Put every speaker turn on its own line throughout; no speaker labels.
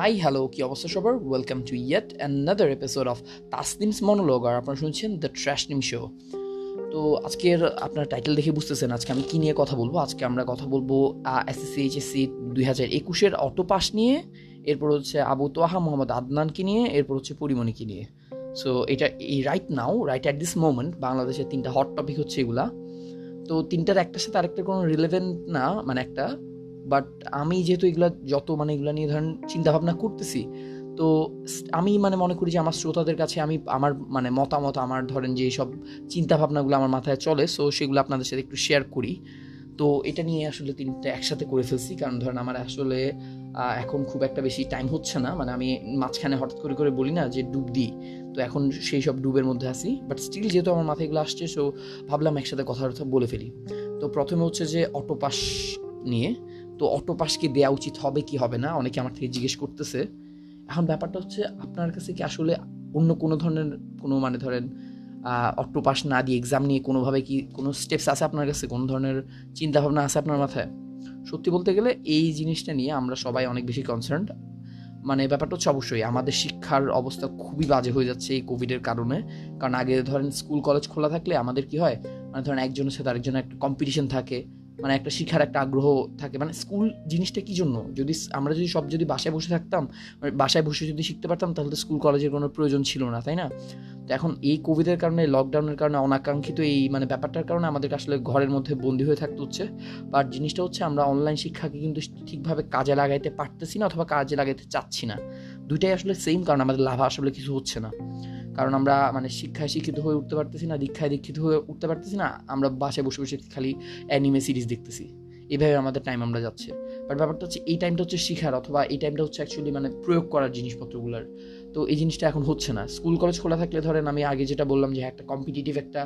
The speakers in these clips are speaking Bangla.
হাই হ্যালো কি অবস্থা সবার? Welcome to yet another episode of Tasnim's monologue আর আপনারা শুনছেন দ্য ট্র্যাশ নিম শো তো আজকের আপনার টাইটেল দেখে বুঝতেছেন আজকে আমি কী নিয়ে কথা বলব? আজকে আমরা কথা বলব এসএসসি এইচএসসি দুই হাজার একুশের অটো পাস নিয়ে, এরপর হচ্ছে আবু তোয়াহা, মোহাম্মদ আদনানকে নিয়ে, এরপর হচ্ছে পরিমণিকে নিয়ে। সো এটা এই right now right at this moment বাংলাদেশের তিনটা হট টপিক হচ্ছে এগুলা। তো তিনটার একটার সাথে আরেকটা কোনো রিলেভেন্ট না মানে একটা বাট আমি যেহেতু এগুলো যত মানে এগুলো নিয়ে ধরেন চিন্তাভাবনা করতেছি, তো আমি মানে মনে করি যে আমার শ্রোতাদের কাছে আমি আমার মানে মতামত, আমার ধরেন যে সব চিন্তাভাবনাগুলো আমার মাথায় চলে সো সেগুলো আপনাদের সাথে একটু শেয়ার করি। তো এটা নিয়ে আসলে তিনটা একসাথে করে ফেলছি, কারণ ধরেন আমার আসলে এখন খুব একটা বেশি টাইম হচ্ছে না। মানে আমি মাঝখানে হঠাৎ করে করে বলি না যে ডুব দিই। তো এখন সেই সব ডুবের মধ্যে আছি। বাট স্টিল যেহেতু আমার মাথায় এগুলো আসছে সো ভাবলাম একসাথে কথা বলে ফেলি। তো প্রথমে হচ্ছে যে অটোপাস নিয়ে তো অটো পাস কি দেওয়া উচিত হবে কি হবে না? অনেকে আমার থেকে জিজ্ঞেস করতেছে। এখন ব্যাপারটা হচ্ছে, আপনার কাছে কি আসলে অন্য কোনো ধরনের কোনো মানে ধরেন অটো পাস না দিয়ে এক্সাম নিয়ে কোনোভাবে কি কোনো স্টেপস আছে আপনার কাছে? কোনো ধরনের চিন্তাভাবনা আছে আপনার মাথায়? সত্যি বলতে গেলে এই জিনিসটা নিয়ে আমরা সবাই অনেক বেশি কনসার্ন মানে ব্যাপারটা হচ্ছে অবশ্যই, আমাদের শিক্ষার অবস্থা খুবই বাজে হয়ে যাচ্ছে এই কোভিডের কারণে। কারণ আগে ধরেন স্কুল কলেজ খোলা থাকলে আমাদের কি হয়? মানে ধরেন একজনের সাথে আরেকজনের একটা কম্পিটিশন থাকে। মানে একটা শিখার একটা আগ্রহ থাকে। মানে স্কুল জিনিসটা কি জন্য? যদি আমরা যদি সব যদি বাসায় বসে থাকতাম মানে বাসায় বসে যদি শিখতে পারতাম, তাহলে তো স্কুল কলেজের কোনো প্রয়োজন ছিল না, তাই না? তো এখন এই কোভিডের কারণে লকডাউনের কারণে, অনাকাঙ্ক্ষিত এই মানে ব্যাপারটার কারণে আমাদেরকে আসলে ঘরের মধ্যে বন্দি হয়ে থাকতে হচ্ছে। বাট জিনিসটা হচ্ছে আমরা অনলাইন শিক্ষাকে কিন্তু ঠিকভাবে কাজে লাগাইতে পারতেছি না অথবা কাজে লাগাইতে চাচ্ছি না। দুইটাই আসলে সেম কারণ আমাদের লাভ আসলে কিছু হচ্ছে না। কারণ আমরা মানে শিক্ষায় শিক্ষিত হয়ে উঠতে পারতেছি না, দীক্ষায় দীক্ষিত হয়ে উঠতে পারতেছি না, আমরা বাসায় বসে বসে খালি অ্যানিমে সিরিজ দেখতেছি। এভাবে আমাদের টাইম আমরা যাচ্ছে। বাট ব্যাপারটা হচ্ছে, এই টাইমটা হচ্ছে শিখার, অথবা এই টাইমটা হচ্ছে অ্যাকচুয়ালি মানে প্রয়োগ করার জিনিসপত্রগুলোর। তো এই জিনিসটা এখন হচ্ছে না। স্কুল কলেজ খোলা থাকলে ধরেন আমি আগে যেটা বললাম যে একটা কম্পিটিটিভ একটা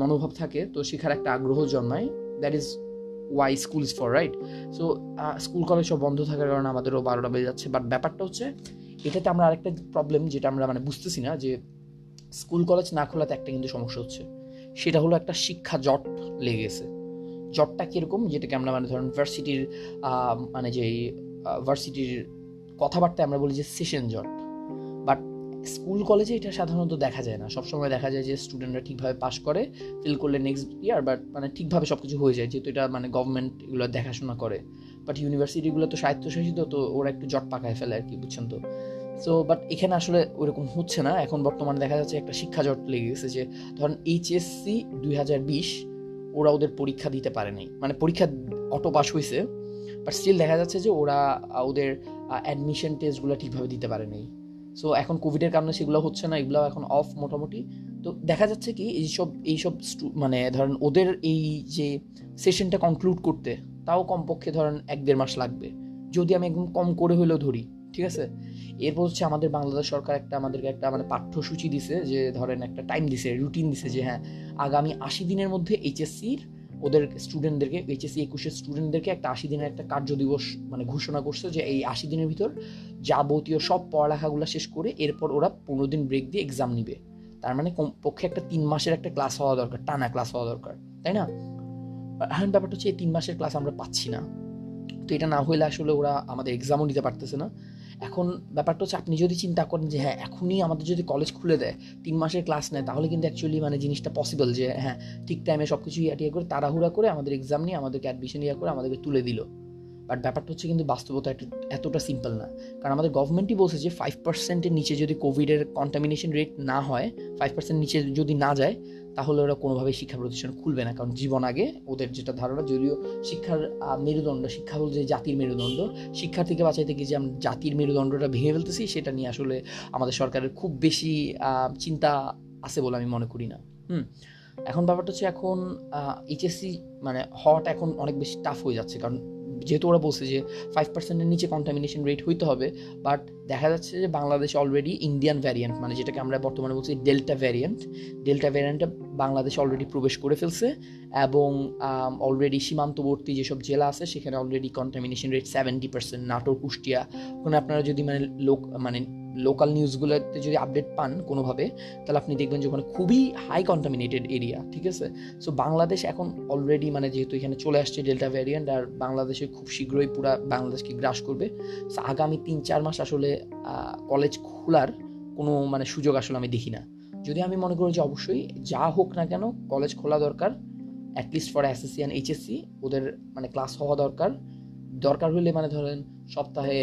মনোভাব থাকে, তো শেখার একটা আগ্রহ জন্মায়। That is why school is for right so school college সব বন্ধ থাকার কারণে আমাদেরও বারোটা বেজে যাচ্ছে। বাট ব্যাপারটা হচ্ছে, এটাতে আমরা আরেকটা প্রবলেম যেটা আমরা মানে বুঝতেছি না যে স্কুল, কলেজ না খোলাতে একটা কিন্তু সমস্যা হচ্ছে। সেটা হলো একটা শিক্ষা জট লেগেছে। জটটা কীরকম? যেটাকে আমরা মানে ধরেন ভার্সিটির মানে যে ভার্সিটির কথাবার্তায় আমরা বলি যে সেশন জট। বাট স্কুল, কলেজে এটা সাধারণত দেখা যায় না। সবসময় দেখা যায় যে স্টুডেন্টরা ঠিকভাবে পাস করে ফিল করলে নেক্সট ইয়ার বাট মানে ঠিকভাবে সব কিছু হয়ে যায়। যেহেতু এটা মানে গভর্নমেন্ট এগুলো দেখাশোনা করে। বাট ইউনিভার্সিটিগুলো তো স্বায়ত্তশাসিত, তো ওরা একটু জট পাকায় ফেলে আর কি, বুঝছেন তো? সো বাট এখানে আসলে ওরকম হচ্ছে না। এখন বর্তমানে দেখা যাচ্ছে একটা শিক্ষা জট লেগে গেছে যে, ধরেন এইচএসসি দুই হাজার বিশ ওরা ওদের পরীক্ষা দিতে পারে নাই। মানে পরীক্ষা অটো পাস হয়েছে বাট স্টিল দেখা যাচ্ছে যে ওরা ওদের অ্যাডমিশন টেস্টগুলো ঠিকভাবে দিতে পারে নাই। সো এখন কোভিডের কারণে সেগুলো হচ্ছে না এগুলো এখন অফ মোটামুটি। তো দেখা যাচ্ছে কি, এইসব এইসব মানে ধরেন ওদের এই যে সেশনটা কনক্লুড করতে, তাও কমপক্ষে ধরেন এক দেড় মাস লাগবে। যদি আমি একদম কম করে হলেও ধরি, ঠিক আছে? এরপর হচ্ছে আমাদের বাংলাদেশ সরকার একটা আমাদেরকে একটা মানে পাঠ্যসূচি দিছে যে ধরেন একটা টাইম দিছে রুটিন দিছে যে হ্যাঁ আগামী আশি দিনের মধ্যে এইচএসসির ওদের স্টুডেন্টদেরকে এইচএসসি একুশের স্টুডেন্টদেরকে একটা আশি দিনের একটা কার্য দিবস মানে ঘোষণা করছে যে এই আশি দিনের ভিতর যাবতীয় সব পড়ালেখাগুলো শেষ করে এরপর ওরা পনেরো দিন ব্রেক দিয়ে এক্সাম নিবে। তার মানে পক্ষে একটা তিন মাসের একটা ক্লাস হওয়া দরকার, টানা ক্লাস হওয়া দরকার, তাই না? এখন ব্যাপারটা হচ্ছে এই তিন মাসের ক্লাস আমরা পাচ্ছি না। তো এটা না হলে আসলে ওরা আমাদের এক্সামও নিতে পারতেছে না। এখন ব্যাপারটা হচ্ছে আপনি যদি চিন্তা করেন যে হ্যাঁ এখনই আমাদের যদি কলেজ খুলে দেয়, তিন মাসের ক্লাস নেয়, তাহলে কিন্তু অ্যাকচুয়ালি মানে জিনিসটা পসিবল যে হ্যাঁ ঠিক টাইমে সব কিছু ইয়াটিয়া করে, তাড়াহুড়া করে আমাদের এক্সাম নিয়ে, আমাদেরকে অ্যাডমিশন ইয়া করে আমাদেরকে তুলে দিল। বাট ব্যাপারটা হচ্ছে কিন্তু বাস্তবতা এতটা সিম্পল না। কারণ আমাদের গভর্নমেন্টই বলছে যে ফাইভ পার্সেন্টের নিচে যদি কোভিডের কন্টামিনেশন রেট না হয় ফাইভ পার্সেন্ট নিচে যদি না যায় তাহলে ওরা কোনোভাবেই শিক্ষা প্রতিষ্ঠান খুলবে না। কারণ জীবন আগে ওদের যেটা ধারণা, যদিও শিক্ষার মেরুদণ্ড, শিক্ষা বলছে জাতির মেরুদণ্ড শিক্ষার থেকে বাঁচাইতে গিয়ে যে আমরা জাতির মেরুদণ্ডটা ভেঙে ফেলতেছি, সেটা নিয়ে আসলে আমাদের সরকারের খুব বেশি চিন্তা আছে বলে আমি মনে করি না। হুম, এখন ব্যাপারটা হচ্ছে এখন এইচএসসি মানে হওয়াটা এখন অনেক বেশি টাফ হয়ে যাচ্ছে। কারণ যেহেতু ওরা বলছে যে ফাইভ পার্সেন্টের নিচে কন্টামিনেশন রেট হইতে হবে বাট দেখা যাচ্ছে যে বাংলাদেশে অলরেডি ইন্ডিয়ান ভ্যারিয়েন্ট মানে যেটাকে আমরা বর্তমানে বলছি ডেল্টা ভ্যারিয়েন্ট ডেল্টা ভ্যারিয়েন্টটা বাংলাদেশে অলরেডি প্রবেশ করে ফেলছে এবং অলরেডি সীমান্তবর্তী যেসব জেলা আছে, সেখানে already contamination rate seventy percent Natore, Kushtia. ওখানে আপনারা যদি মানে লোক মানে লোকাল নিউজগুলোতে যদি আপডেট পান কোনোভাবে, তাহলে আপনি দেখবেন যে ওখানে খুবই হাই কন্টামিনেটেড এরিয়া ঠিক আছে? সো বাংলাদেশ এখন অলরেডি মানে যেহেতু এখানে চলে আসছে ডেল্টা ভ্যারিয়েন্ট আর বাংলাদেশে খুব শীঘ্রই পুরা বাংলাদেশকে গ্রাস করবে। সো আগামী তিন চার মাস আসলে কলেজ খোলার কোনো মানে সুযোগ আসলে আমি দেখি না। যদি আমি মনে করি যে অবশ্যই যা হোক না কেন কলেজ খোলা দরকার at least for SSC and HSC ওদের মানে ক্লাস হওয়া দরকার। দরকার হলে মানে ধরেন সপ্তাহে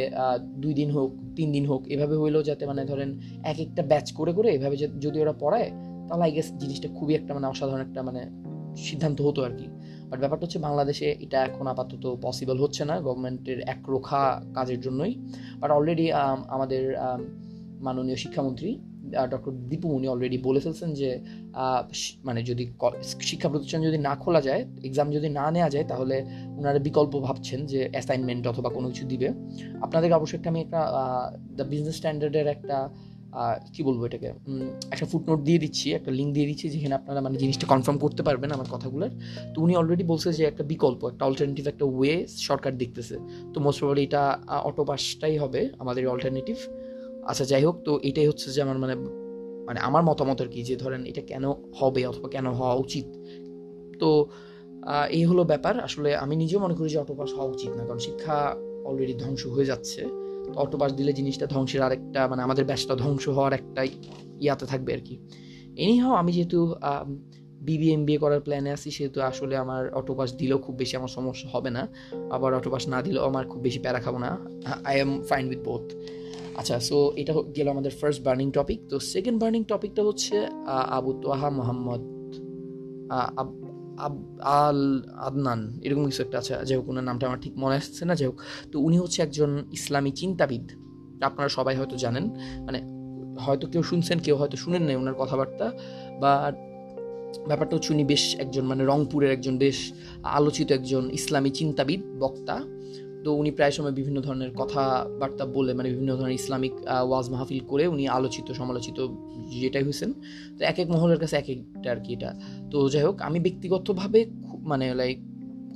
দুই দিন হোক, তিন দিন হোক, এভাবে হইলেও যাতে মানে ধরেন এক একটা ব্যাচ করে করে এভাবে যদি ওরা পড়ায়, তাহলে আই গেস জিনিসটা খুবই একটা মানে অসাধারণ একটা মানে সিদ্ধান্ত হতো আর কি। বাট ব্যাপারটা হচ্ছে বাংলাদেশে এটা এখন আপাতত পসিবল হচ্ছে না গভর্নমেন্টের একরোখা কাজের জন্যই। বাট অলরেডি আমাদের মাননীয় শিক্ষামন্ত্রী ডক্টর দীপুমণি অলরেডি বলে ফেলছেন যে মানে যদি শিক্ষা প্রতিষ্ঠান যদি না খোলা যায় এক্সাম যদি না নেওয়া যায়, তাহলে ওনারা বিকল্প ভাবছেন যে অ্যাসাইনমেন্ট অথবা কোনো কিছু দিবে। আপনাদেরকে অবশ্যই একটা আমি একটা দ্য বিজনেস স্ট্যান্ডার্ডের একটা কি বলব এটাকে একটা ফুটনোট দিয়ে দিচ্ছি, একটা লিঙ্ক দিয়ে দিচ্ছি, যেখানে আপনারা মানে জিনিসটা কনফার্ম করতে পারবেন আমার কথাগুলোর। তো উনি অলরেডি বলছে যে একটা বিকল্প, একটা অল্টারনেটিভ একটা ওয়ে সরকার দেখতেছে। তো মোস্ট প্রবলি এটা অটো পাসটাই হবে আমাদের অল্টারনেটিভ আচ্ছা যাই হোক, তো এটাই হচ্ছে যে আমার মানে মানে আমার মতামত আর কি, যে ধরেন এটা কেন হবে অথবা কেন হওয়া উচিত। তো এই হলো ব্যাপার। আসলে আমি নিজেও মনে করি যে অটোপাস হওয়া উচিত না, কারণ শিক্ষা অলরেডি ধ্বংস হয়ে যাচ্ছে। তো অটোপাস দিলে জিনিসটা ধ্বংসের আরেকটা মানে আমাদের ব্যাসটা ধ্বংস হওয়ার একটা ইয়াতে থাকবে আর কি। এনিহাও আমি যেহেতু বিবিএমবিএ করার প্ল্যানে আছি, সেহেতু আসলে আমার অটোপাস দিলেও খুব বেশি আমার সমস্যা হবে না। আবার অটোপাস না দিলেও আমার খুব বেশি প্যারা খাব না। I am fine with both আচ্ছা সো এটা গেল আমাদের ফার্স্ট বার্নিং টপিক তো সেকেন্ড বার্নিং টপিকটা হচ্ছে আবু তোহা মোহাম্মদ আল আদনান, এরকম কিছু একটা আছে। যাই হোক, ওনার নামটা আমার ঠিক মনে আসছে না, যাই হোক। তো উনি হচ্ছে একজন ইসলামী চিন্তাবিদ। আপনারা সবাই হয়তো জানেন মানে হয়তো কেউ শুনছেন, কেউ হয়তো শুনেন নাই ওনার কথাবার্তা বা ব্যাপারটা হচ্ছে উনি বেশ একজন মানে রংপুরের একজন, বেশ আলোচিত একজন ইসলামী চিন্তাবিদ, বক্তা। তো উনি প্রায় সময় বিভিন্ন ধরনের কথাবার্তা বলে মানে বিভিন্ন ধরনের ইসলামিক ওয়াজ মাহফিল করে উনি আলোচিত, সমালোচিত যেটাই হয়েছেন তো এক এক মহলের কাছে এক একটা আর কি এটা। তো যাই হোক, আমি ব্যক্তিগতভাবে মানে লাইক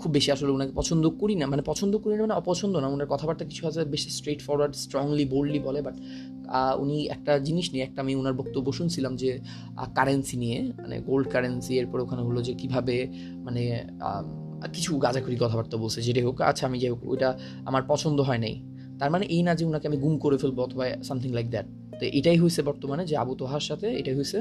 খুব বেশি আসলে ওনাকে পছন্দ করি না। মানে পছন্দ করি না মানে অপছন্দ না। ওনার কথাবার্তা কিছু আছে বেশি স্ট্রেট ফরওয়ার্ড স্ট্রংলি বোল্ডলি বলে বাট উনি একটা জিনিস নিয়ে, একটা আমি ওনার বক্তব্য শুনছিলাম যে কারেন্সি নিয়ে মানে গোল্ড কারেন্সি এরপর ওখানে হলো যে কীভাবে মানে কিছু গাঁজাখুরি কথাবার্তা বলছে, যেটাই হোক আচ্ছা আমি যাই হোক, ওইটা আমার পছন্দ হয় নাই। তার মানে এই না যে ওনাকে আমি গুম করে ফেলব অথবা সামথিং লাইক দ্যাট তো এটাই হয়েছে বর্তমানে যে আবু তোহার সাথে, এটাই হয়েছে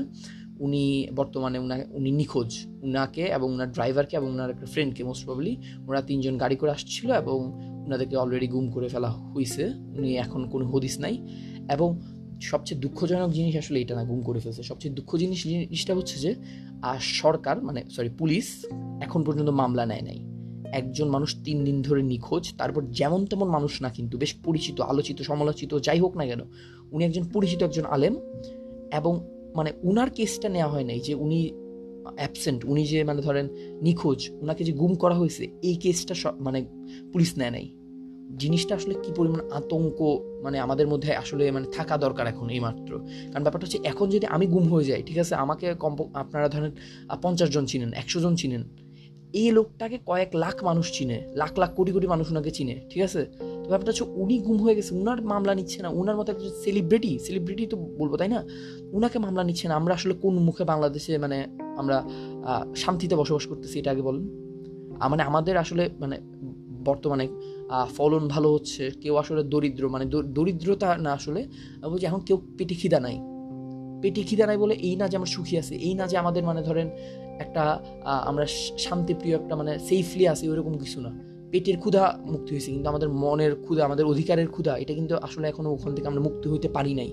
উনি বর্তমানে উনি নিখোঁজ। উনাকে এবং উনার ড্রাইভারকে এবং উনার একটা ফ্রেন্ডকে মোস্ট প্রবলি ওরা তিনজন গাড়ি করে আসছিল এবং ওনাদেরকে অলরেডি গুম করে ফেলা হয়েছে উনি এখন কোনো হদিস নাই। এবং সবচেয়ে দুঃখজনক জিনিস আসলে এটা না, গুম করে ফেলছে। সবচেয়ে দুঃখ জিনিস, জিনিসটা হচ্ছে যে আর সরকার মানে সরি পুলিশ এখন পর্যন্ত মামলা নেয় নাই। একজন মানুষ তিন দিন ধরে নিখোঁজ, তারপর যেমন তেমন মানুষ না কিন্তু, বেশ পরিচিত, আলোচিত, সমালোচিত, যাই হোক না কেন, উনি একজন পরিচিত একজন আলেম এবং মানে উনার কেসটা নেওয়া হয় নাই যে উনি অ্যাবসেন্ট উনি যে মানে ধরেন নিখোঁজ ওনাকে যে গুম করা হয়েছে, এই কেসটা মানে পুলিশ নেয় নাই। জিনিসটা আসলে কি পরিমাণ আতঙ্ক মানে আমাদের মধ্যে আসলে মানে থাকা দরকার এখন এই মাত্র কারণ ব্যাপারটা হচ্ছে, এখন যদি আমি গুম হয়ে যাই, ঠিক আছে? আমাকে কম আপনারা ধরেন পঞ্চাশ জন চিনেন, একশো জন চিনেন এই লোকটাকে কয়েক লাখ মানুষ চিনে, লাখ লাখ কোটি কোটি মানুষ ওনাকে চিনে, ঠিক আছে? তো ব্যাপারটা হচ্ছে উনি গুম হয়ে গেছে, উনার মামলা নিচ্ছে না, উনার মতো একটা সেলিব্রিটি সেলিব্রিটি তো বলব, তাই না? উনাকে মামলা নিচ্ছে না, আমরা আসলে কোন মুখে বাংলাদেশে মানে আমরা শান্তিতে বসবাস করতেছি এটা আগে বলেন। মানে আমাদের আসলে মানে বর্তমানে ফলন ভালো হচ্ছে, কেউ আসলে দরিদ্র মানে দরিদ্রতা না আসলে বলছি এখন কেউ পেটে খিদা নাই। পেটে খিদা নাই বলে এই না যে আমরা সুখী আছে, এই না যে আমাদের মানে ধরেন একটা আমরা শান্তিপ্রিয় একটা মানে সেফলি আছি, ওইরকম কিছু না। পেটের ক্ষুধা মুক্তি হয়েছে, কিন্তু আমাদের মনের ক্ষুধা, আমাদের অধিকারের ক্ষুধা, এটা কিন্তু আসলে এখনও ওখান থেকে আমরা মুক্তি হইতে পারি নাই।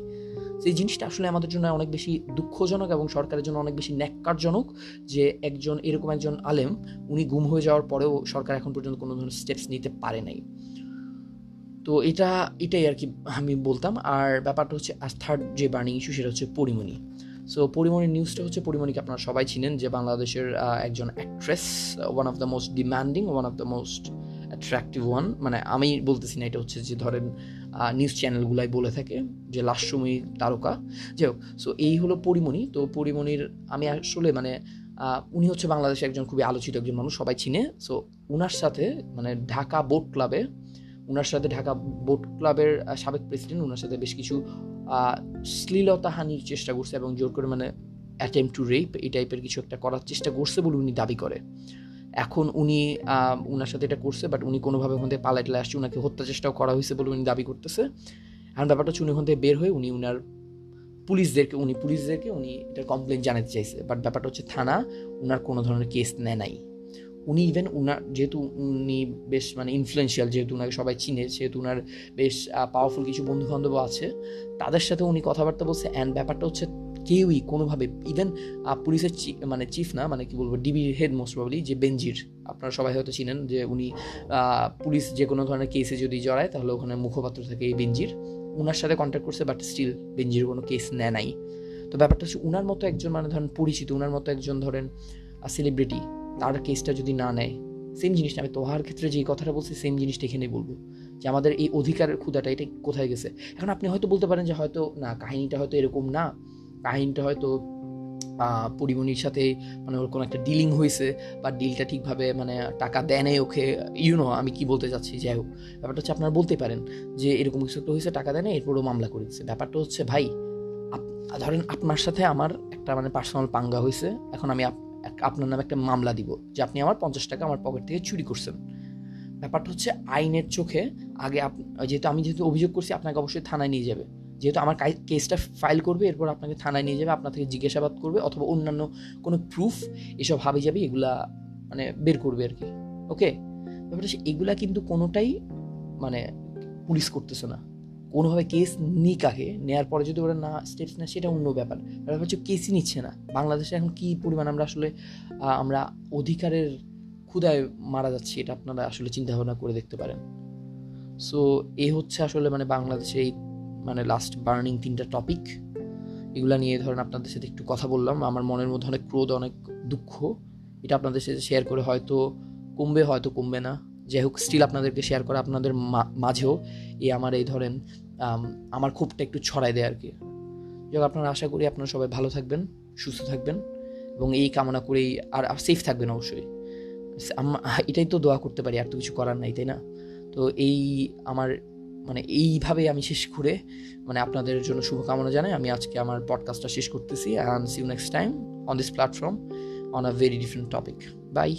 সেই জিনিসটা আসলে আমাদের জন্য অনেক বেশি দুঃখজনক এবং সরকারের জন্য অনেক বেশি ন্যাক্কারজনক যে একজন, এরকম একজন আলেম, উনি গুম হয়ে যাওয়ার পরেও সরকার এখন পর্যন্ত কোনো ধরনের স্টেপস নিতে পারে নাই। তো এটা, এটাই আর কি আমি বলতাম। আর ব্যাপারটা হচ্ছে আর থার্ড যে বার্নিং ইস্যু সেটা হচ্ছে পরিমণি। সো পরিমণির নিউজটা হচ্ছে পরিমণিকে আপনারা সবাই চিনেন যে বাংলাদেশের একজন actress one of the most demanding one of the most attractive one মানে আমি বলতেছি না, এটা হচ্ছে যে ধরেন নিউজ চ্যানেলগুলাই বলে থাকে যে লাস্যময়ী তারকা। যাই হোক সো এই হলো পরিমণি তো পরিমণির আমি আসলে মানে উনি হচ্ছে বাংলাদেশে একজন খুবই আলোচিত একজন মানুষ, সবাই চিনে। সো উনার সাথে মানে ঢাকা বোট ক্লাবে, উনার সাথে ঢাকা বোট ক্লাবের সাবেক প্রেসিডেন্ট উনার সাথে বেশ কিছু শ্লীলতাহানির চেষ্টা করছে এবং জোর করে মানে অ্যাটেম্প টু রেপ এই টাইপের কিছু একটা করার চেষ্টা করছে বলে উনি দাবি করে। এখন উনি উনার সাথে এটা করছে বাট উনি কোনোভাবে ওখান থেকে পালাইটলে আসছে, উনাকে হত্যা চেষ্টাও করা হয়েছে বলে উনি দাবি করতেছে। এখন ব্যাপারটা হচ্ছে উনি ওখান থেকে বের হয়ে উনি উনার পুলিশদেরকে, উনি পুলিশদেরকে উনি এটা কমপ্লেন জানাতে চাইছে। বাট ব্যাপারটা হচ্ছে থানা, উনার কোনো ধরনের কেস নেয় নাই। উনি ইভেন উনার যেহেতু উনি বেশ মানে ইনফ্লুয়েন্সিয়াল যেহেতু উনাকে সবাই চিনে, সেহেতু উনার বেশ পাওয়ারফুল কিছু বন্ধু বান্ধব আছে, তাদের সাথে উনি কথাবার্তা বলছে অ্যান্ড ব্যাপারটা হচ্ছে কেউই কোনোভাবে ইভেন পুলিশের মানে চিফ না মানে কি বলব ডিবি হেড মোস্ট প্রবলি যে বেঞ্জির আপনারা সবাই হয়তো চিনেন যে উনি পুলিশ যে কোনো ধরনের কেসে যদি জড়ায়, তাহলে ওখানে মুখপাত্র থাকে এই বেঞ্জির উনার সাথে কন্ট্যাক্ট করছে বাট স্টিল বেঞ্জির কোনো কেস নেয় নাই। তো ব্যাপারটা হচ্ছে উনার মতো একজন মানে ধরেন পরিচিত, উনার মতো একজন ধরেন সেলিব্রিটি তার কেসটা যদি না নেয় সেম জিনিসটা আমি তোহার ক্ষেত্রে যে কথাটা বলছি সেম জিনিসটা এখানে বলব। যে আমাদের এই অধিকারের ক্ষুদাটা এটা কোথায় গেছে? এখন আপনি হয়তো বলতে পারেন যে হয়তো, না, কাহিনীটা হয়তো এরকম না। কাহিনীটা হয়তো পরিমণির সাথে মানে ওর কোনো একটা ডিলিং হয়েছে, বা ডিলটা ঠিকভাবে মানে টাকা দেয় নেই ওকে ইউনো আমি কি বলতে চাচ্ছি, যাই হোক। ব্যাপারটা হচ্ছে আপনারা বলতে পারেন যে এরকম কিছু একটা হয়েছে, টাকা দেয় না এরপরও মামলা করে দিচ্ছে ব্যাপারটা হচ্ছে, ভাই ধরেন আপনার সাথে আমার একটা মানে পার্সোনাল পাঙ্গা হয়েছে, এখন আমি আপনার নামে একটা মামলা দিব যে আপনি আমার পঞ্চাশ টাকা আমার পকেট থেকে চুরি করছেন। ব্যাপারটা হচ্ছে আইনের চোখে আগে যেহেতু আমি যেহেতু অভিযোগ করছি, আপনাকে অবশ্যই থানায় নিয়ে যাবে। যেহেতু আমার কেসটা ফাইল করবে, এরপর আপনাকে থানায় নিয়ে যাবে, আপনার থেকে জিজ্ঞাসাবাদ করবে, অথবা অন্যান্য কোনো প্রুফ এসব হাবি যাবে এগুলা মানে বের করবে আর কি। ওকে ব্যাপারটা এগুলা কিন্তু কোনোটাই মানে পুলিশ করতেছে না। কোনোভাবে কেস নিক আগে নেওয়ার পরে যদি ওরা না স্টেপস নেয়, সেটা অন্য ব্যাপার। ব্যাপার হচ্ছে কেসই নিচ্ছে না। বাংলাদেশে এখন কী পরিমাণ আমরা আসলে আমরা অধিকারের ক্ষুদায় মারা যাচ্ছি, এটা আপনারা আসলে চিন্তা ভাবনা করে দেখতে পারেন। সো এ হচ্ছে আসলে মানে বাংলাদেশে এই মানে লাস্ট বার্নিং তিনটা টপিক এগুলো নিয়ে ধরেন আপনাদের সাথে একটু কথা বললাম। আমার মনের মধ্যে অনেক ক্রোধ, অনেক দুঃখ। এটা আপনাদের সাথে শেয়ার করে হয়তো কমবে হয়তো কমবে না। যাই হোক স্টিল আপনাদেরকে শেয়ার করা, আপনাদের মাঝেও এই আমার এই ধরেন আমার ক্ষোভটা একটু ছড়াই দেয় আর কি যাক আপনারা আশা করি আপনারা সবাই ভালো থাকবেন, সুস্থ থাকবেন এবং এই কামনা করেই আর সেফ থাকবেন অবশ্যই। এটাই তো দোয়া করতে পারি, আর তো কিছু করার নাই, তাই না? তো এই আমার মানে এইভাবে আমি শেষ করে মানে আপনাদের জন্য শুভকামনা জানাই। আমি আজকে আমার পডকাস্টটা শেষ করতেছি and see you next time on this platform on a very different topic bye